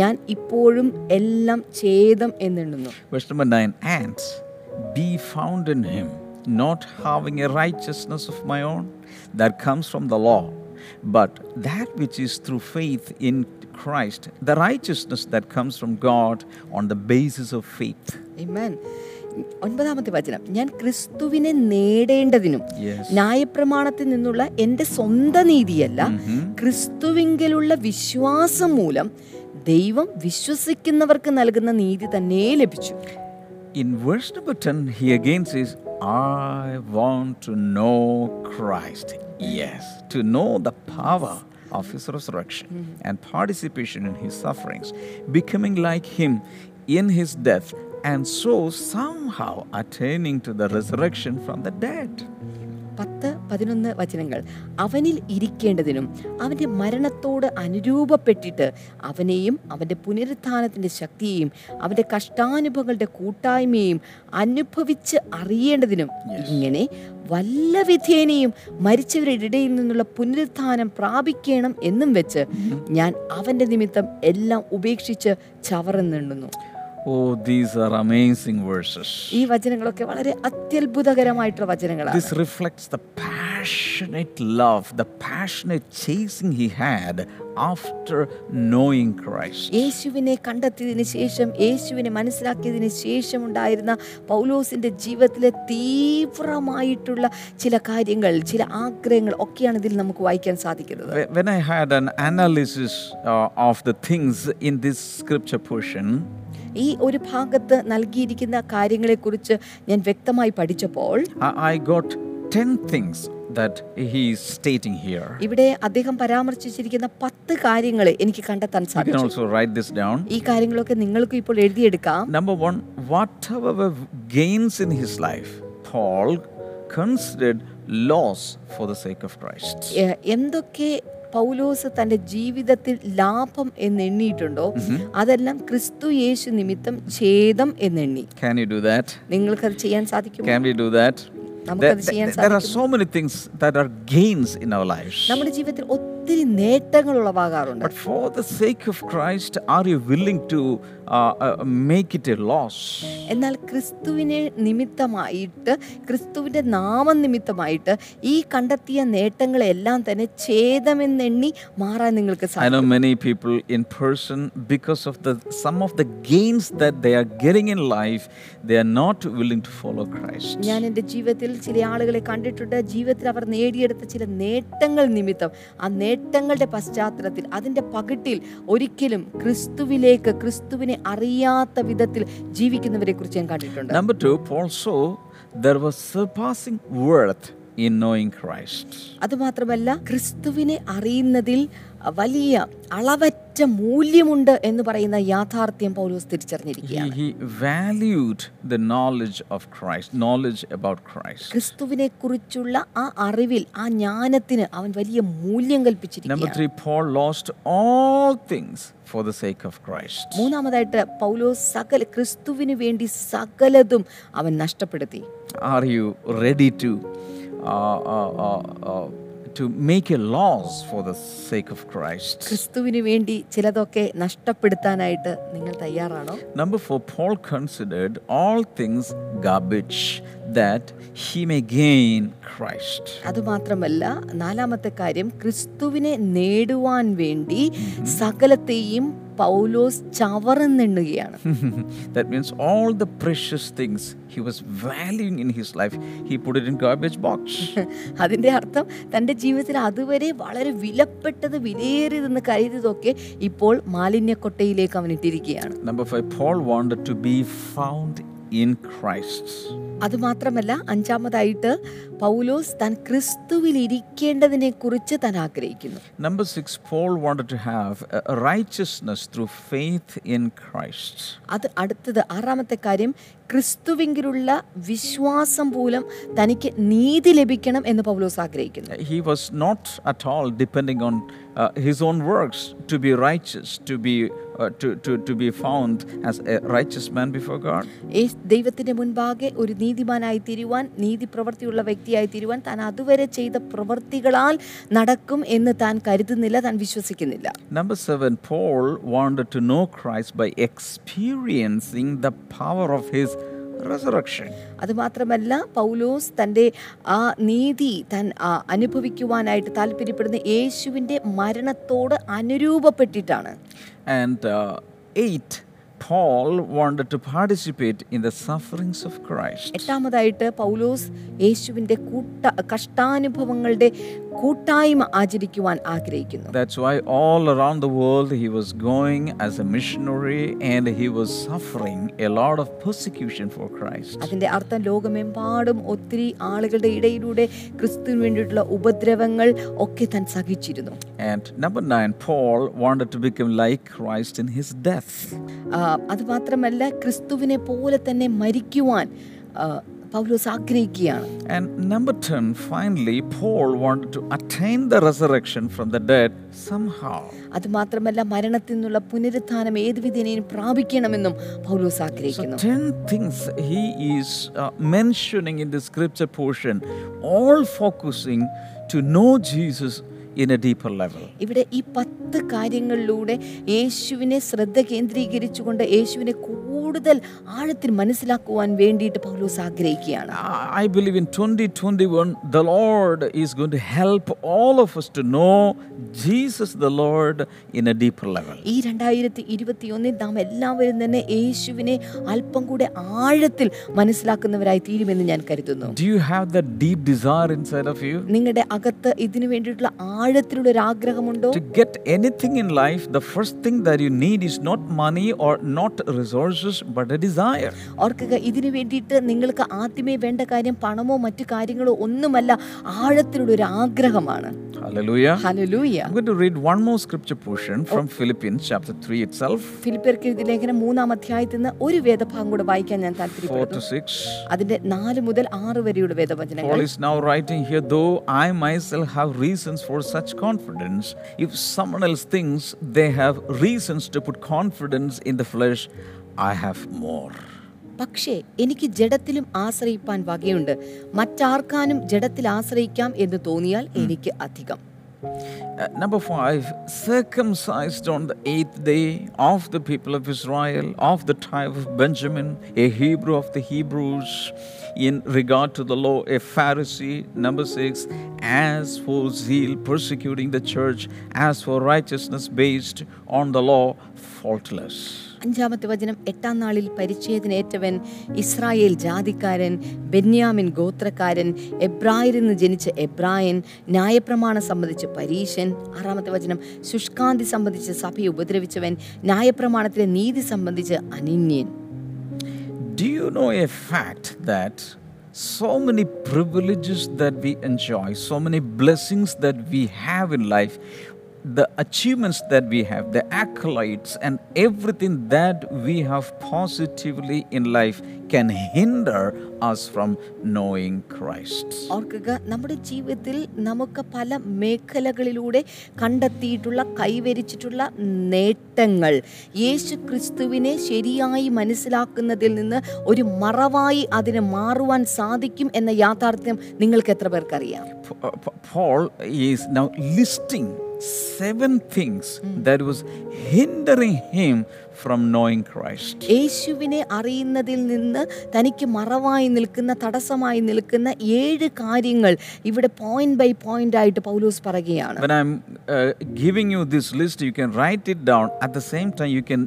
[SPEAKER 2] ഞാൻ ഇപ്പോഴും എല്ലാം ഛേദം എന്നെണ്ണുന്നു
[SPEAKER 1] Verse number 9 And be found in him, not having a righteousness of my own that comes from the law, but that which is through faith in Christ, the righteousness that comes from God on the basis of faith.
[SPEAKER 2] Amen. ഒൻപതാമത്തെ വചനം ഞാൻ ക്രിസ്തുവിനെ നേടേണ്ടതിനും. ന്യായപ്രമാണത്തിൽ നിന്നുള്ള എന്റെ സ്വന്തം നീതിയല്ല
[SPEAKER 1] Mhm.
[SPEAKER 2] ക്രിസ്തുവിങ്കലുള്ള വിശ്വാസം മൂലം ദൈവം വിശ്വസിക്കുന്നവർക്ക് നൽകുന്ന നീതി തന്നെ ലഭിച്ചു
[SPEAKER 1] In verse number 10, he again says, I want to know Christ. Yes, to know the power of his resurrection and participation in his sufferings, becoming like him in his death, and so somehow attaining to the resurrection from the dead.
[SPEAKER 2] പത്ത് പതിനൊന്ന് വചനങ്ങൾ. അവനിൽ ഇരിക്കേണ്ടതിനും അവന്റെ മരണത്തോട് അനുരൂപപ്പെട്ടിട്ട് അവനെയും അവന്റെ പുനരുത്ഥാനത്തിന്റെ ശക്തിയെയും അവന്റെ കഷ്ടാനുഭവങ്ങളുടെ കൂട്ടായ്മയും അനുഭവിച്ച് അറിയേണ്ടതിനും ഇങ്ങനെ വല്ല വിധേനയും മരിച്ചവരുടെ ഇടയിൽ നിന്നുള്ള പുനരുത്ഥാനം പ്രാപിക്കണം എന്നും വെച്ച് ഞാൻ അവന്റെ നിമിത്തം എല്ലാം ഉപേക്ഷിച്ച് ചവറെന്നുണ്ടുന്നു
[SPEAKER 1] Oh, these are amazing verses.
[SPEAKER 2] ഈ വചനങ്ങളൊക്കെ വളരെ അത്യത്ഭുതകരമായിട്ടുള്ള വചനങ്ങളാണ്
[SPEAKER 1] This reflects the passionate love, the passionate chasing he had after knowing Christ.
[SPEAKER 2] യേശുവിനെ കണ്ടെത്തിയതിന് ശേഷം യേശുവിനെ മനസ്സിലാക്കിയതിന് ശേഷം ഉണ്ടായിരുന്ന പൗലോസിന്റെ ജീവിതത്തിലെ തീവ്രമായിട്ടുള്ള ചില കാര്യങ്ങൾ ചില ആഗ്രഹങ്ങൾ ഒക്കെയാണ് ഇതിൽ നമുക്ക് വായിക്കാൻ സാധിക്കുന്നത്
[SPEAKER 1] Wh- When I had an analysis uh, of the things in this scripture portion,
[SPEAKER 2] ഈ ഒരു ഭാഗത്ത് നൽകിയിരിക്കുന്ന കാര്യങ്ങളെ കുറിച്ച് ഞാൻ വ്യക്തമായി പഠിച്ചപ്പോൾ ഇവിടെ അദ്ദേഹം പരാമർശിച്ചിരിക്കുന്ന പത്ത് കാര്യങ്ങൾ എനിക്ക് കണ്ടെത്താൻ
[SPEAKER 1] സാധിക്കും
[SPEAKER 2] ഈ കാര്യങ്ങളൊക്കെ നിങ്ങൾക്ക് ഇപ്പോൾ എഴുതിയെടുക്കാം.
[SPEAKER 1] Number one what gains in his life consider loss for the sake of Christ
[SPEAKER 2] എന്തൊക്കെ പൗലോസ് തന്റെ ജീവിതത്തിൽ ലാഭം എന്ന് എണ്ണിയിട്ടുണ്ടോ അതെല്ലാം ക്രിസ്തു യേശു നിമിത്തം ഛേദം എന്നെണ്ണി.
[SPEAKER 1] നിങ്ങൾക്ക് അത് do
[SPEAKER 2] ചെയ്യാൻ സാധിക്കും
[SPEAKER 1] Can we do that?
[SPEAKER 2] ചെയ്യാൻ
[SPEAKER 1] there- there are so many things that are gains in our lives.
[SPEAKER 2] നമ്മുടെ ജീവിതത്തിൽ ഒത്തിരി നേട്ടങ്ങൾ ഉളവാകാറുണ്ട്
[SPEAKER 1] But for the sake of Christ, are you willing to uh, uh, make it a loss?
[SPEAKER 2] എന്നാൽ ക്രിസ്തുവിനെ നിമിത്തമായിട്ട് ക്രിസ്തുവിന്റെ നാമം നിമിത്തമായിട്ട് ഈ കണ്ടെത്തിയ നേട്ടങ്ങളെല്ലാം തന്നെ ഛേദമെന്നെണ്ണി മാറാൻ നിങ്ങൾക്ക്
[SPEAKER 1] I
[SPEAKER 2] സാധിക്കും
[SPEAKER 1] know many people in person, because of the some of the gains that they are getting in life, they are not willing to follow Christ.
[SPEAKER 2] ഞാൻ എന്റെ ജീവിതത്തിൽ ചില ആളുകളെ കണ്ടിട്ടുണ്ട് ജീവിതത്തിൽ അവർ നേടിയെടുത്ത ചില നേട്ടങ്ങൾ നിമിത്തം ആ നേട്ടങ്ങളുടെ പശ്ചാത്തലത്തിൽ അതിന്റെ പകിട്ടിൽ ഒരിക്കലും ക്രിസ്തുവിലേക്ക് ക്രിസ്തുവിനെ അറിയാത്ത വിധത്തിൽ ജീവിക്കുന്നവരെ കുറിച്ച് ഞാൻ കണ്ടിട്ടുണ്ട്.
[SPEAKER 1] Number two also was surpassing in knowing Christ
[SPEAKER 2] അതുമാത്രമല്ല ക്രിസ്തുവിനെ അറിയുന്നതിൽ വലിയ അളവറ്റ മൂല്യമുണ്ട് എന്ന് പറയുന്ന യാഥാർത്ഥ്യം പൗലോസ് തിരിച്ചറിഞ്ഞിരിക്കുകയാണ്
[SPEAKER 1] he valued the knowledge of Christ, knowledge about Christ.
[SPEAKER 2] ക്രിസ്തുവിനെ കുറിച്ചുള്ള ആ അറിവിൽ ആ ജ്ഞാനത്തിന് അവൻ വലിയ മൂല്യം
[SPEAKER 1] Number
[SPEAKER 2] കൽപ്പിച്ചിരിക്കുകയാണ്
[SPEAKER 1] three, Paul lost all things for the sake of Christ.
[SPEAKER 2] മൂന്നാമതായിട്ട് പൗലോസ് സകല ക്രിസ്തുവിന് വേണ്ടി സകലതും അവൻ നഷ്ടപ്പെടുത്തി
[SPEAKER 1] Are you ready to uh, uh, uh, uh, to make a loss for the sake of Christ?
[SPEAKER 2] ക്രിസ്തുവിനു വേണ്ടി ചിലതൊക്കെ നഷ്ടപ്പെടുത്താനായിട്ട് നിങ്ങൾ തയ്യാറാണോ
[SPEAKER 1] Number 4 Paul considered all things garbage that he may gain Christ.
[SPEAKER 2] അതുമാത്രമല്ല നാലാമത്തെ കാര്യം ക്രിസ്തുവിനെ നേടുവാൻ വേണ്ടി സകലത്തെയും Paulose ചവറന്നെണ്ണുകയാണ്
[SPEAKER 1] that means all the precious things he was valuing in his life he put it in garbage box
[SPEAKER 2] അതിന്റെ അർത്ഥം തന്റെ ജീവിതത്തിൽ അതുവരെ വളരെ വിലപ്പെട്ടത് വിലയേറിയതെന്ന് കരുതിയതൊക്കെ ഇപ്പോൾ മാലിന്യ കൊട്ടയിലേക്ക് അവൻ ഇട്ടിരിക്കുകയാണ്.
[SPEAKER 1] Number 5 Paul wanted to be found in Christ
[SPEAKER 2] അതുമാത്രമല്ല അഞ്ചാമതായിട്ട് പൗലോസ് താൻ ക്രിസ്തുവിൽ ഇരിക്കേണ്ടതിനെ കുറിച്ച് താൻ ആഗ്രഹിക്കുന്നു
[SPEAKER 1] number six Paul wanted to have a through righteousness through faith in Christ.
[SPEAKER 2] അത് അടുത്തത് ആറാമത്തെ കാര്യം ക്രിസ്തുവിങ്കിലുള്ള വിശ്വാസം മൂലം തനിക്ക് നീതി ലഭിക്കണം എന്ന് പൗലോസ് ആഗ്രഹിക്കുന്നു
[SPEAKER 1] He was not at all depending on uh, his own works to be righteous, to be uh, to, to, to be found as a righteous man before God.
[SPEAKER 2] യേശ് ദൈവത്തിന്റെ മുൻപാകെ ഒരു നീതിമാനായി തീരുവാൻ നീതി പ്രവൃത്തിയുള്ള വ്യക്തിയായി തീരുവാൻ താൻ അതുവരെ ചെയ്ത പ്രവൃത്തികളാൽ നടക്കും എന്ന് താൻ കരുതുന്നില്ല താൻ വിശ്വസിക്കുന്നില്ല
[SPEAKER 1] Number seven, Paul wanted to know Christ by experiencing the power of his resurrection.
[SPEAKER 2] അതുമാത്രമല്ല പൗലോസ് തന്റെ ആ നീതി താൻ അനുഭവിക്കുവാനായിട്ട് താല്പര്യപ്പെടുന്ന യേശുവിന്റെ മരണത്തോട് അനുരൂപപ്പെട്ടിട്ടാണ്
[SPEAKER 1] And uh, eight, Paul wanted to participate in the sufferings of Christ.
[SPEAKER 2] എട്ടാമതായിട്ട് പൗലോസ് യേശുവിന്റെ കൂട്ട കഷ്ടാനുഭവങ്ങളുടെ കൂട്ടായ്മ ആചരിക്കുവാൻ ആഗ്രഹിക്കുന്നു
[SPEAKER 1] That's why all around the world he was going as a missionary and he was suffering a lot of persecution for Christ.
[SPEAKER 2] അതിന്റെ അർത്ഥം ലോകമെമ്പാടും ഒത്തിരി ആളുകളുടെ ഇടയിലൂടെ ക്രിസ്തുവിന് വേണ്ടിയിട്ടുള്ള ഉപദ്രവങ്ങൾ ഒക്കെ താൻ സഹിച്ചിരുന്നു
[SPEAKER 1] And number nine, Paul wanted to become like Christ in his death.
[SPEAKER 2] ആ, അത് മാത്രമല്ല ക്രിസ്തുവിനെ പോലെ തന്നെ മരിക്കുവാൻ ആ, പൗലോസ് ആഗ്രഹിക്കുകയാണ്
[SPEAKER 1] And number 10, finally, Paul wanted to attain the resurrection from the dead somehow.
[SPEAKER 2] അത് മാത്രമല്ല മരണത്തിൽ നിന്നുള്ള പുനരുത്ഥാനം ഏത് വിധേനയും പ്രാപിക്കണമെന്നും പൗലോസ് ആഗ്രഹിക്കുന്നു.
[SPEAKER 1] So, 10 things he is uh, mentioning in the scripture portion, all focusing to know Jesus in a deeper level.
[SPEAKER 2] ഇവിടെ ഈ പത്ത് കാര്യങ്ങളിലൂടെ യേശുവിനെ ശ്രദ്ധ കേന്ദ്രീകരിച്ചുകൊണ്ട് യേശുവിനെ കൂടുതൽ കൂടുതൽ ആഴത്തിൽ മനസ്സിലാക്കുവാൻ വേണ്ടിയിട്ട് പൗലോസ് ആഗ്രഹിക്കുകയാണ്.
[SPEAKER 1] I believe in twenty twenty one the Lord is going to help all of us to know Jesus the Lord in a deeper level
[SPEAKER 2] ഈ രണ്ടായിരത്തി ഇരുപത്തിയൊന്നിൽ നാം എല്ലാവരും തന്നെ യേശുവിനെ അല്പം കൂടെ ആഴത്തിൽ മനസ്സിലാക്കുന്നവരായി തീരുമെന്ന് ഞാൻ കരുതുന്നു.
[SPEAKER 1] Do you have the deep desire inside of you
[SPEAKER 2] നിങ്ങളുടെ അകത്ത് ഇതിനു വേണ്ടിയിട്ടുള്ള ആഴത്തിലുള്ള ഒരു ആഗ്രഹമുണ്ടോ
[SPEAKER 1] to get anything in life the first thing that you need is not money or not resources but a desire.
[SPEAKER 2] ഓർക്കുക ഇതിനു വേണ്ടിയിട്ട് നിങ്ങൾക്ക് ആദ്യമേ വേണ്ട കാര്യം പണമോ മറ്റു കാര്യങ്ങളോ ഒന്നുമല്ല ആഴത്തിലുള്ള ഒരു ആഗ്രഹമാണ്
[SPEAKER 1] Hallelujah.
[SPEAKER 2] Hallelujah.
[SPEAKER 1] I'm going to read one more scripture portion from Philippians chapter 3 itself,
[SPEAKER 2] ഫിലിപ്പിയർക്ക് ലേഖനം മൂന്നാം അധ്യായത്തിൽ നിന്ന് ഒരു വേദഭാഗം കൂടെ വായിക്കാൻ ഞാൻ
[SPEAKER 1] 4
[SPEAKER 2] താല്പര്യപ്പെടുന്നു
[SPEAKER 1] 6.
[SPEAKER 2] അതിന്റെ നാല് മുതൽ ആറ് വരെയുള്ള
[SPEAKER 1] Paul is now writing here, though I myself have reasons for such confidence, if someone else thinks they have reasons to put confidence in the flesh, I have more.
[SPEAKER 2] പക്ഷേ എനിക്ക് ജഡത്തിലും ആശ്രയിപ്പാൻ വകയുണ്ട് മറ്റാർക്കാനും ജഡത്തിൽ ആശ്രയിക്കാം എന്ന് തോന്നിയാൽ എനിക്ക് അധികം
[SPEAKER 1] Uh, number five, circumcised on the eighth day of the people of Israel, of the tribe of Benjamin, a Hebrew of the Hebrews, in regard to the law, a Pharisee. Number six, as for zeal, persecuting the church, as for righteousness based on the law, faultless.
[SPEAKER 2] അഞ്ചാമത്തെ വചനം എട്ടാം നാളിൽ പരിച്ഛേദനേറ്റവൻ ഇസ്രായേൽ ജാതിക്കാരൻ ബെന്യാമിൻ ഗോത്രക്കാരൻ എബ്രായിൽ ജനിച്ച എബ്രായൻ ന്യായപ്രമാണം സംബന്ധിച്ച് പരീശൻ ആറാമത്തെ വചനം ശുഷ്കാന്തി സംബന്ധിച്ച് സഭയെ ഉപദ്രവിച്ചവൻ ന്യായപ്രമാണത്തിലെ നീതി സംബന്ധിച്ച് അനിന്യൻ
[SPEAKER 1] Do you know a fact that so many privileges that we enjoy, so many blessings that we have in life, the achievements that we have, the accolades, and everything that we have positively in life can hinder us from knowing Christ.
[SPEAKER 2] ഓർക്കുക നമ്മുടെ ജീവിതത്തിൽ നമുക്ക് പല മേഖലകളിലൂടെ കണ്ടെത്തിയിട്ടുള്ള കൈവരിച്ചിട്ടുള്ള നേട്ടങ്ങൾ യേശു ക്രിസ്തുവിനെ ശരിയായി മനസ്സിലാക്കുന്നതിൽ നിന്ന് ഒരു മറവായി അതിന് മാറുവാൻ സാധിക്കും എന്ന യാഥാർത്ഥ്യം നിങ്ങൾക്ക് എത്ര പേർക്കറിയാം
[SPEAKER 1] P- uh, P- Paul is now listing seven things that was hindering him from knowing Christ.
[SPEAKER 2] യേശുവിനെ അറിയുന്നതിൽ നിന്ന് തനിക്ക് മറവായി നിൽക്കുന്ന തടസ്സമായി നിൽക്കുന്ന ഏഴ് കാര്യങ്ങൾ ഇവിടെ പോയിന്റ് ബൈ പോയിന്റ് ആയിട്ട് പൗലോസ് പറയുകയാണ്
[SPEAKER 1] When I'm uh, giving you this list, you can write it down. At the same time, you can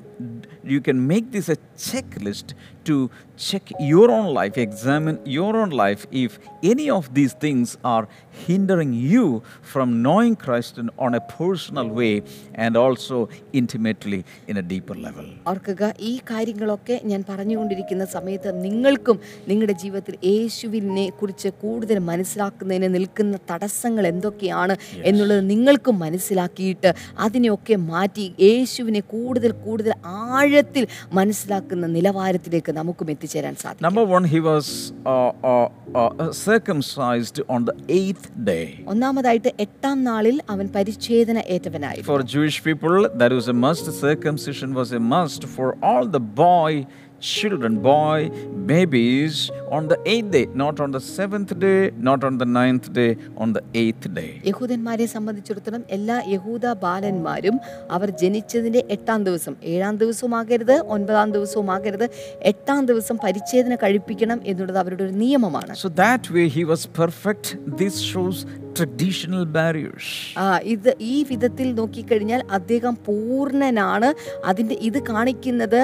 [SPEAKER 1] you can make this a checklist to check your own life, examine your own life if any of these things are hindering you from knowing Christ in- on a personal way and also intimately in a deeper level.
[SPEAKER 2] ഓർക്കുക ഈ കാര്യങ്ങളൊക്കെ ഞാൻ പറഞ്ഞുകൊണ്ടിരിക്കുന്ന സമയത്ത് നിങ്ങൾക്കും നിങ്ങളുടെ ജീവിതത്തിൽ യേശുവിനെ കുറിച്ച് കൂടുതൽ മനസ്സിലാക്കുന്നതിന് നിൽക്കുന്ന തടസ്സങ്ങൾ എന്തൊക്കെയാണ് എന്നുള്ളത് നിങ്ങൾക്കും മനസ്സിലാക്കിയിട്ട് അതിനെയൊക്കെ മാറ്റി യേശുവിനെ കൂടുതൽ കൂടുതൽ ആഴത്തിൽ മനസ്സിലാക്കുന്ന നിലവാരത്തിലേക്ക് നമുക്കും എത്തിച്ചേരാൻ സാധിക്കും. ഒന്നാമതായിട്ട് എട്ടാം നാളിൽ അവൻ പരിച്ഛേദന ഏറ്റവനായി
[SPEAKER 1] for Jewish people that was a must circumcision was a must for all the boy children, boy babies, on the eighth day, not on the seventh day, not on the ninth day, on the eighth day.
[SPEAKER 2] യഹൂദന്മാരെ സംബന്ധിച്ചിടത്തോളം എല്ലാ യഹൂദ ബാലന്മാരും അവർ ജനിച്ചതിന്റെ എട്ടാം ദിവസം ഏഴാം ദിവസവും ആകരുത് ഒൻപതാം ദിവസവും എട്ടാം ദിവസം പരിച്ഛേദന കഴിപ്പിക്കണം എന്നുള്ളത് അവരുടെ ഒരു നിയമമാണ്
[SPEAKER 1] So that way he was perfect. This shows traditional barriers.
[SPEAKER 2] ആ, ഇത് ഈ വിധത്തിൽ നോക്കിക്കഴിഞ്ഞാൽ അദ്ദേഹം പൂർണനാണ് അതിന്റെ ഇത് കാണിക്കുന്നത്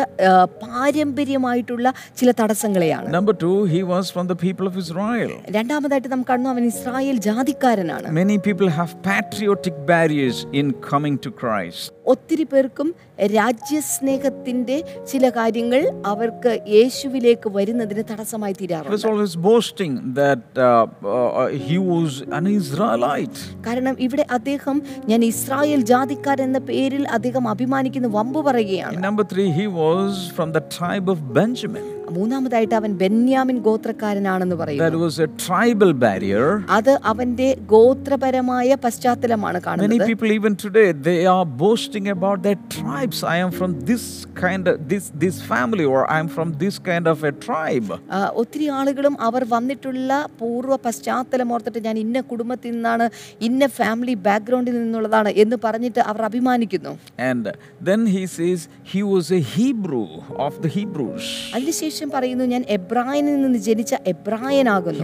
[SPEAKER 2] പാരമ്പര്യമായിട്ടുള്ള ചില തടസ്സങ്ങളെയാണ്
[SPEAKER 1] Number 2 he was from the people of Israel.
[SPEAKER 2] രണ്ടാമതായിട്ട് നമുക്ക് കാണുന്നു അവൻ ഇസ്രായേൽ ജാതിക്കാരനാണ്
[SPEAKER 1] Many people have patriotic barriers in coming to Christ.
[SPEAKER 2] ഒത്തിരി പേർക്കും രാജ്യസ്നേഹത്തിന്റെ ചില കാര്യങ്ങൾ അവർക്ക് യേശുവിലേക്ക് വരുന്നതിന് തടസ്സമായി തീരാറുണ്ട്
[SPEAKER 1] always boasting that uh, uh, he was an Israelite.
[SPEAKER 2] കാരണം ഇവിടെ അദ്ദേഹം ഞാൻ ഇസ്രായേൽ ജാതിക്കാരൻ എന്ന പേരിൽ അദ്ദേഹം അഭിമാനിക്കുന്ന വമ്പ് പറയുകയാണ്
[SPEAKER 1] number number three, he was from the tribe of Benjamin.
[SPEAKER 2] മൂന്നാമതായിട്ട് അവൻ ബെന്യാമിൻ ഗോത്രക്കാരനാണെന്ന് പറയുന്നു
[SPEAKER 1] was a tribal barrier.
[SPEAKER 2] അത് അവന്റെ ഗോത്രപരമായ പശ്ചാത്തലമാണ്
[SPEAKER 1] Many
[SPEAKER 2] കാണുന്നത്
[SPEAKER 1] people even today they are boasting about their tribes. I am from this kind of this this family, or I am from this kind of a tribe.
[SPEAKER 2] ആ, ഒത്തിരി ആളുകളും അവർ വന്നിട്ടുള്ള പൂർവ പശ്ചാത്തലം ഓർത്തിട്ട് ഞാൻ ഇന്ന കുടുംബത്തിൽ നിന്നാണ് ഇന്ന ഫാമിലി ബാക്ക്ഗ്രൗണ്ടിൽ നിന്നുള്ളതാണ് എന്ന് പറഞ്ഞിട്ട് അവർ അഭിമാനിക്കുന്നു
[SPEAKER 1] And then he says he was a Hebrew of the Hebrews.
[SPEAKER 2] അതിനുശേഷം പറയുന്നു ഞാൻ എബ്രായനിൽ നിന്ന് ജനിച്ച എബ്രായനാകുന്നു.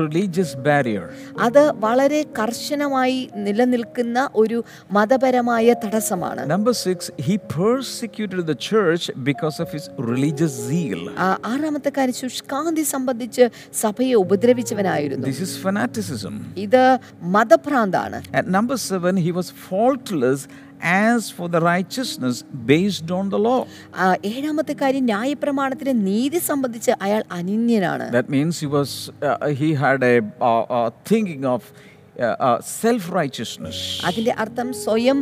[SPEAKER 1] religious barrier.
[SPEAKER 2] അത് വളരെ കർശനമായി നിലനിൽക്കുന്ന ഒരു മതപരമായ തടസ്സമാണ്
[SPEAKER 1] Number six, he persecuted the church because of his religious zeal.
[SPEAKER 2] ആ, ആറാമത്തെ കാര്യം ശുഷ്കാന്തി സംബന്ധിച്ച് സഭയെ ഉപദ്രവിച്ചവനായിരുന്നു
[SPEAKER 1] This is fanaticism.
[SPEAKER 2] ഇത് മതഭ്രാന്താണ്
[SPEAKER 1] At number seven, he was faultless as for the righteousness based on the law.
[SPEAKER 2] ആ, ഏഴാമത്തെ കാര്യം ന്യായപ്രമാണത്തിന്റെ നീതി സംബന്ധിച്ച് അയാൾ അനിന്യനാണ്
[SPEAKER 1] That means he was uh, he had a uh, uh, righteousness.
[SPEAKER 2] അതിന്റെ അർത്ഥം സ്വയം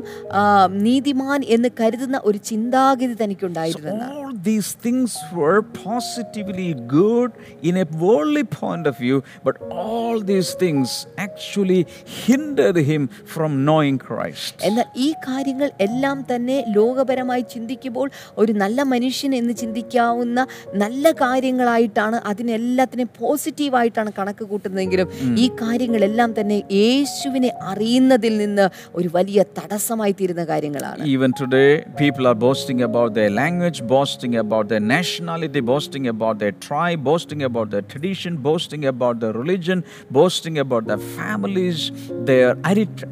[SPEAKER 2] നീതിമാൻ എന്ന് കരുതുന്ന ഒരു ചിന്താഗതി തനിക്കുണ്ടായിരുന്നു
[SPEAKER 1] all these things were positively good in a worldly point of view, but all these things actually hindered him from knowing Christ.
[SPEAKER 2] എന്നാൽ ഈ കാര്യങ്ങൾ എല്ലാം തന്നെ ലോകപരമായി ചിന്തിക്കുമ്പോൾ ഒരു നല്ല മനുഷ്യൻ എന്ന് ചിന്തിക്കാവുന്ന നല്ല കാര്യങ്ങളായിട്ടാണ് അതിനെല്ലാത്തിനെ പോസിറ്റീവായിട്ടാണ് കണക്ക് കൂട്ടുന്നതെങ്കിലും ഈ കാര്യങ്ങളെല്ലാം തന്നെ യേശുവിനെ അറിയുന്നതിൽ നിന്ന് ഒരു വലിയ തടസ്സമായി തീരുന്ന കാര്യങ്ങളാണ്
[SPEAKER 1] even today people are boasting about the language boasting about the nationality boasting about the tribe boasting about the tradition boasting about the religion boasting about the families the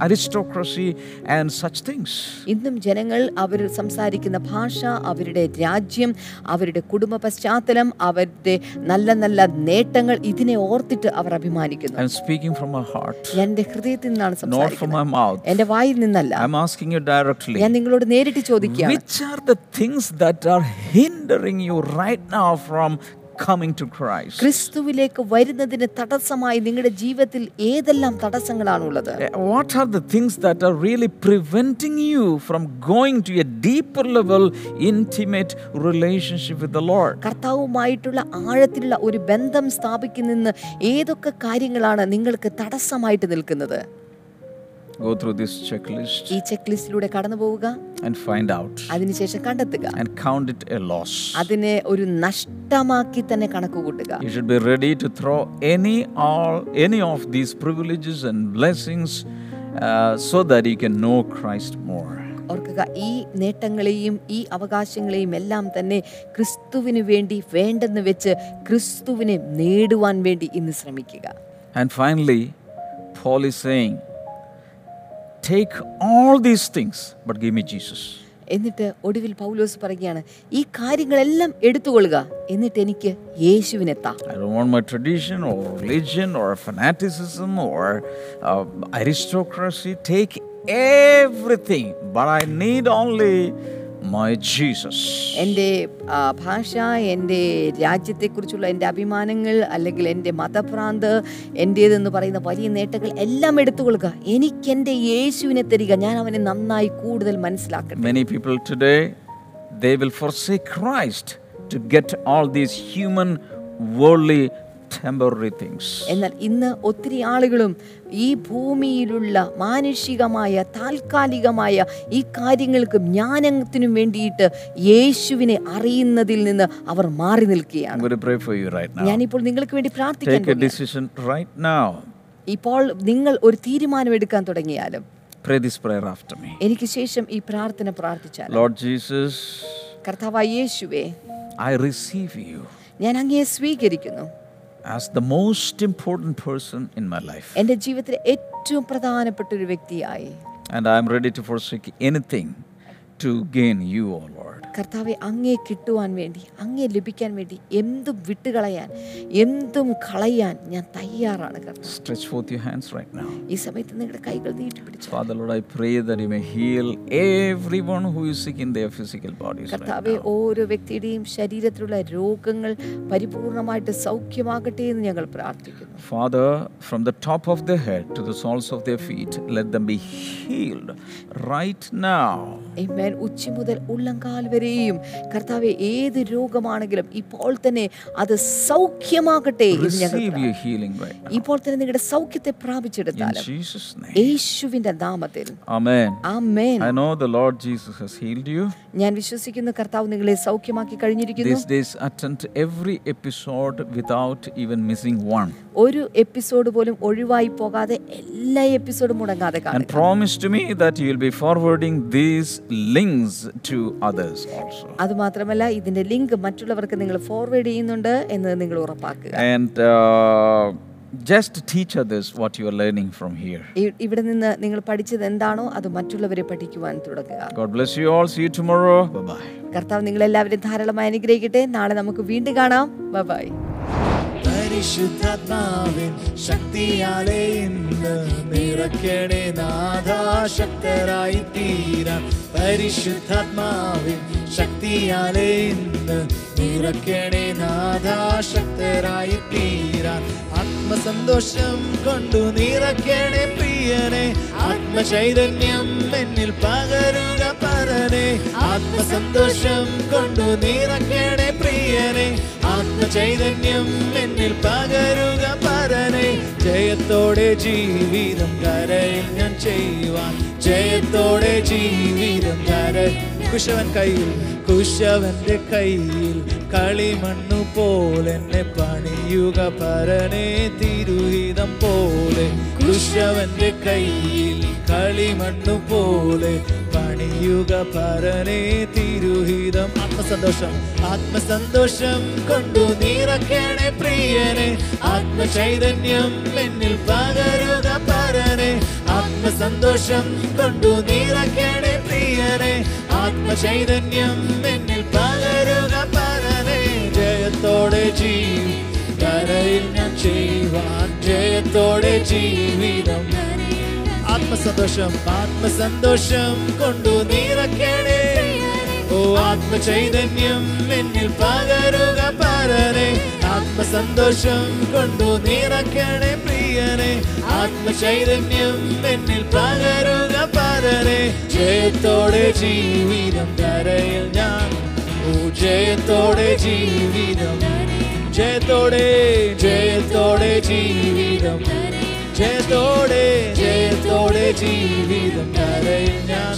[SPEAKER 1] aristocracy and such things
[SPEAKER 2] ഇന്നും ജനങ്ങൾ അവർ സംസാരിക്കുന്ന ഭാഷ അവരുടെ രാജ്യം അവരുടെ കുടുംബ പശ്ചാത്തലം അവരുടെ നല്ല നല്ല നേട്ടങ്ങൾ ഇതിനെ ഓർത്തിട്ട് അവർ അഭിമാനിക്കുന്നു.
[SPEAKER 1] എന്റെ speaking from my heart,
[SPEAKER 2] ഞാൻ എന്റെ ഹൃദയത്തിൽ നിന്നാണ്
[SPEAKER 1] not from
[SPEAKER 2] സംസാരിക്കുന്നത്
[SPEAKER 1] my mouth.
[SPEAKER 2] എന്റെ വായിൽ നിന്നല്ല
[SPEAKER 1] I'm asking you directly.
[SPEAKER 2] ഞാൻ നിങ്ങളോട് നേരിട്ട് ചോദിക്കുകയാണ്
[SPEAKER 1] Which are the things that are hindering you right now from coming to Christ.
[SPEAKER 2] ക്രിസ്തുവിലേക്ക് വരുന്നതിന് തടസ്സമായി നിങ്ങളുടെ ജീവിതത്തിൽ ഏതെല്ലാം തടസ്സങ്ങളാണ്
[SPEAKER 1] ഉള്ളത്? What are the things that are really preventing you from going to a deeper level intimate relationship with the Lord
[SPEAKER 2] കർത്താവുമായിട്ടുള്ള ആഴത്തിലുള്ള ഒരു ബന്ധം സ്ഥാപിക്കുന്നതിന് ഏതൊക്കെ കാര്യങ്ങളാണ് നിങ്ങൾക്ക് തടസ്സമായിട്ട് നിൽക്കുന്നത്?
[SPEAKER 1] Go through this checklist
[SPEAKER 2] ഈ ചെക്ക് ലിസ്റ്റിലൂടെ കടന്നു പോവുക
[SPEAKER 1] and find out
[SPEAKER 2] അതിനുശേഷം കണ്ടെത്തുക
[SPEAKER 1] and count it a loss.
[SPEAKER 2] അതിനെ ഒരു നഷ്ടമാക്കി തന്നെ കണക്ക് കൂട്ടുക
[SPEAKER 1] You should be ready to throw any all any of these privileges and blessings uh, so that you can know Christ more.
[SPEAKER 2] ഓർക്കുക ഈ നേട്ടങ്ങളെയും ഈ അവകാശങ്ങളെയും എല്ലാം തന്നെ ക്രിസ്തുവിന് വേണ്ടി വേണ്ടെന്ന് വെച്ച് ക്രിസ്തുവിനെ നേടുവാൻ വേണ്ടി ഇന്ന് ശ്രമിക്കുക
[SPEAKER 1] And finally, Paul is saying, Take all these things, but give me Jesus.
[SPEAKER 2] എന്നിട്ട് ഒടുവിൽ പൗലോസ് പറയുകയാണ് ഈ കാര്യങ്ങളെല്ലാം എടുത്തുകൊള്ളുക എന്നിട്ട് എനിക്ക് യേശുവിനെത്താം
[SPEAKER 1] I don't want my tradition or religion or fanaticism or uh, aristocracy. Take everything, but I need only my Jesus.
[SPEAKER 2] എന്റെ രാജ്യത്തെ ഭാഷ എന്റെ രാജ്യത്തെക്കുറിച്ചുള്ള എന്റെ അഭിമാനങ്ങൾ അല്ലെങ്കിൽ എന്റെ മതഭ്രാന്ത് എന്റേതെന്ന് പറയുന്ന വലിയ നേട്ടങ്ങൾ എല്ലാം എടുത്തുകൊള്ളുക. എനിക്ക് എന്റെ യേശുവിനെ തരിക. ഞാൻ അവനെ നന്നായി കൂടുതൽ മനസ്സിലാക്കട്ടെ.
[SPEAKER 1] Many people today, they will forsake Christ to get all these human, worldly temporary things.
[SPEAKER 2] എന്നാൽ ഇന്ന് ഒത്തിരി ആളുകളും ഈ ഭൂമിയിലുള്ള മാനുഷികമായ താൽക്കാലികമായ ഈ കാര്യങ്ങൾക്ക് ജ്ഞാനത്തിനും വേണ്ടിയിട്ട് യേശുവിനെ അറിയുന്നതിൽ നിന്ന് അവർ മാറി
[SPEAKER 1] I'm
[SPEAKER 2] നിൽക്കുകയാണ്
[SPEAKER 1] going to pray for you right now.
[SPEAKER 2] ഞാനിപ്പോൾ നിങ്ങൾക്ക് വേണ്ടി പ്രാർത്ഥിക്കാൻ
[SPEAKER 1] Take a decision right now.
[SPEAKER 2] ഇപ്പോൾ നിങ്ങൾ ഒരു തീരുമാനം എടുക്കാൻ തുടങ്ങിയാലും
[SPEAKER 1] Pray this prayer after me.
[SPEAKER 2] എനിക്ക് ശേഷം ഈ പ്രാർത്ഥന പ്രാർത്ഥിച്ചാൽ
[SPEAKER 1] Lord Jesus,
[SPEAKER 2] കർത്താവായ യേശുവേ
[SPEAKER 1] I receive you
[SPEAKER 2] ഞാൻ അങ്ങയെ സ്വീകരിക്കുന്നു
[SPEAKER 1] as the most important person in my life.
[SPEAKER 2] എൻ്റെ ജീവിതത്തിലെ ഏറ്റവും പ്രധാനപ്പെട്ട ഒരു വ്യക്തിയായി
[SPEAKER 1] And I am ready to forsake anything to gain you, O Lord.
[SPEAKER 2] കർത്താവെ അങ്ങേ കിട്ടുവാൻ വേണ്ടി അങ്ങേ ലഭിക്കാൻ വേണ്ടി എന്തും വിട്ടുകളയാൻ എന്തും കളയാൻ ഞാൻ തയ്യാറാണ് കർത്താവ്. ഈ സമയത്ത് നിങ്ങളുടെ കൈകൾ.
[SPEAKER 1] Right
[SPEAKER 2] കർത്താവെ ഓരോ വ്യക്തിയുടെയും ശരീരത്തിലുള്ള രോഗങ്ങൾ പരിപൂർണമായിട്ട് സൗഖ്യമാകട്ടെ എന്ന് ഞങ്ങൾ പ്രാർത്ഥിക്കുന്നു
[SPEAKER 1] Father, from the top of their head to the soles of their feet, let them be healed right now.
[SPEAKER 2] Amen. ഉച്ചി മുതൽ ഉള്ളങ്കാൽ വരെയും കർത്താവെ ഏത് രോഗമാണെങ്കിലും ഇപ്പോൾ തന്നെ അത് സൗഖ്യമാകട്ടെ. ഇപ്പോൾ തന്നെ നിങ്ങളുടെ സൗഖ്യത്തെ പ്രാപിച്ചെടുത്താലും. യേശുവിന്റെ നാമത്തിൽ ഞാൻ വിശ്വസിക്കുന്നു കർത്താവ് നിങ്ങളെ സൗഖ്യമാക്കി കഴിഞ്ഞിരിക്കുന്നു. ഒരു എപ്പിസോഡ് പോലും ഒഴിവായി പോകാതെ എല്ലാ എപ്പിസോഡും മുടങ്ങാതെ
[SPEAKER 1] And links to others also.
[SPEAKER 2] അത് മാത്രമല്ല ഇതിന്റെ ലിങ്ക് മറ്റുള്ളവർക്ക് നിങ്ങൾ ഫോർവേഡ് ചെയ്യുന്നുണ്ട് എന്ന് നിങ്ങൾ ഉറപ്പാക്കുക
[SPEAKER 1] And uh, just teach others what you are learning from here.
[SPEAKER 2] ഇവിടെ നിന്ന് നിങ്ങൾ പഠിച്ചത് എന്താണോ അത് മറ്റുള്ളവരെ പഠിക്കുവാൻ തുടങ്ങുക
[SPEAKER 1] God bless you all. See you tomorrow. Bye bye.
[SPEAKER 2] കർത്താവ് നിങ്ങളെല്ലാവരെയും ധാരാളമായി അനുഗ്രഹിക്കട്ടെ നാളെ നമുക്ക് വീണ്ടും കാണാം Bye bye.
[SPEAKER 3] പരിശുദ്ധാത്മാവിൻ ശക്തിയാലേ ഇന്ന് നിറയ്ക്കണേ നാഥാശക്തരായി തീരാൻ പരിശുദ്ധാത്മാവിൻ ശക്തിയാലെ ഇന്ന് നിറയ്ക്കണേ നാഥാശക്തരായി തീരാൻ ആത്മസന്തോഷം കൊണ്ടു നിറക്കണേ പ്രിയനെ. ആത്മചൈതന്യം എന്നിൽ പകരുക പരനെ. ആത്മസന്തോഷം കൊണ്ടു നിറക്കണേ പ്രിയനെ. ആത്മചൈതന്യം എന്നിൽ പകരുക പരനെ. ജയത്തോടെ ജീവിതം കരയിൽ ഞാൻ ചെയ്യുവാൻ ജയത്തോടെ ജീവിതം കര കുശവൻ കയ്യിൽ കുശവന്റെ കയ്യിൽ കളിമണ്ണു പോലെന്നെ പണിയുക പരനെ തിരുഹിതം പോലെ. കുശവന്റെ കയ്യിൽ കളിമണ്ണു പോലെ പണിയുക പരനെ തിരുഹിതം. ആത്മസന്തോഷം ആത്മസന്തോഷം കൊണ്ടു നീറക്കണേ പ്രിയനെ. ആത്മചൈതന്യം എന്നിൽ പകരുക പരനെ. ആത്മസന്തോഷം കൊണ്ടു നീറക്കണേ പ്രിയനെ. ആത്മചൈതന്യം എന്നിൽ പകരുക പരനെ. ജയത്തോടെ ജീവി കരയിൽ ഞാൻ ചെയ്യുവാൻ ജയത്തോടെ ജീവിതം ആത്മസന്തോഷം ആത്മസന്തോഷം കൊണ്ടു നീറക്കണേ ഓ ആത്മചൈതന്യം എന്നിൽ പകരുക പരനെ. ആത്മസന്തോഷം കൊണ്ടു നീറക്കണേ പ്രിയനെ. ആത്മചൈതന്യം എന്നിൽ പകരുക പരനെ. ജയത്തോടെ ജീവിതം കരയിൽ ഞാൻ. ഓ ജയത്തോടെ ജീവിതം. ജയത്തോടെ ജയത്തോടെ ജീവിതം. Jetore, jetore, jivi, the Narayana,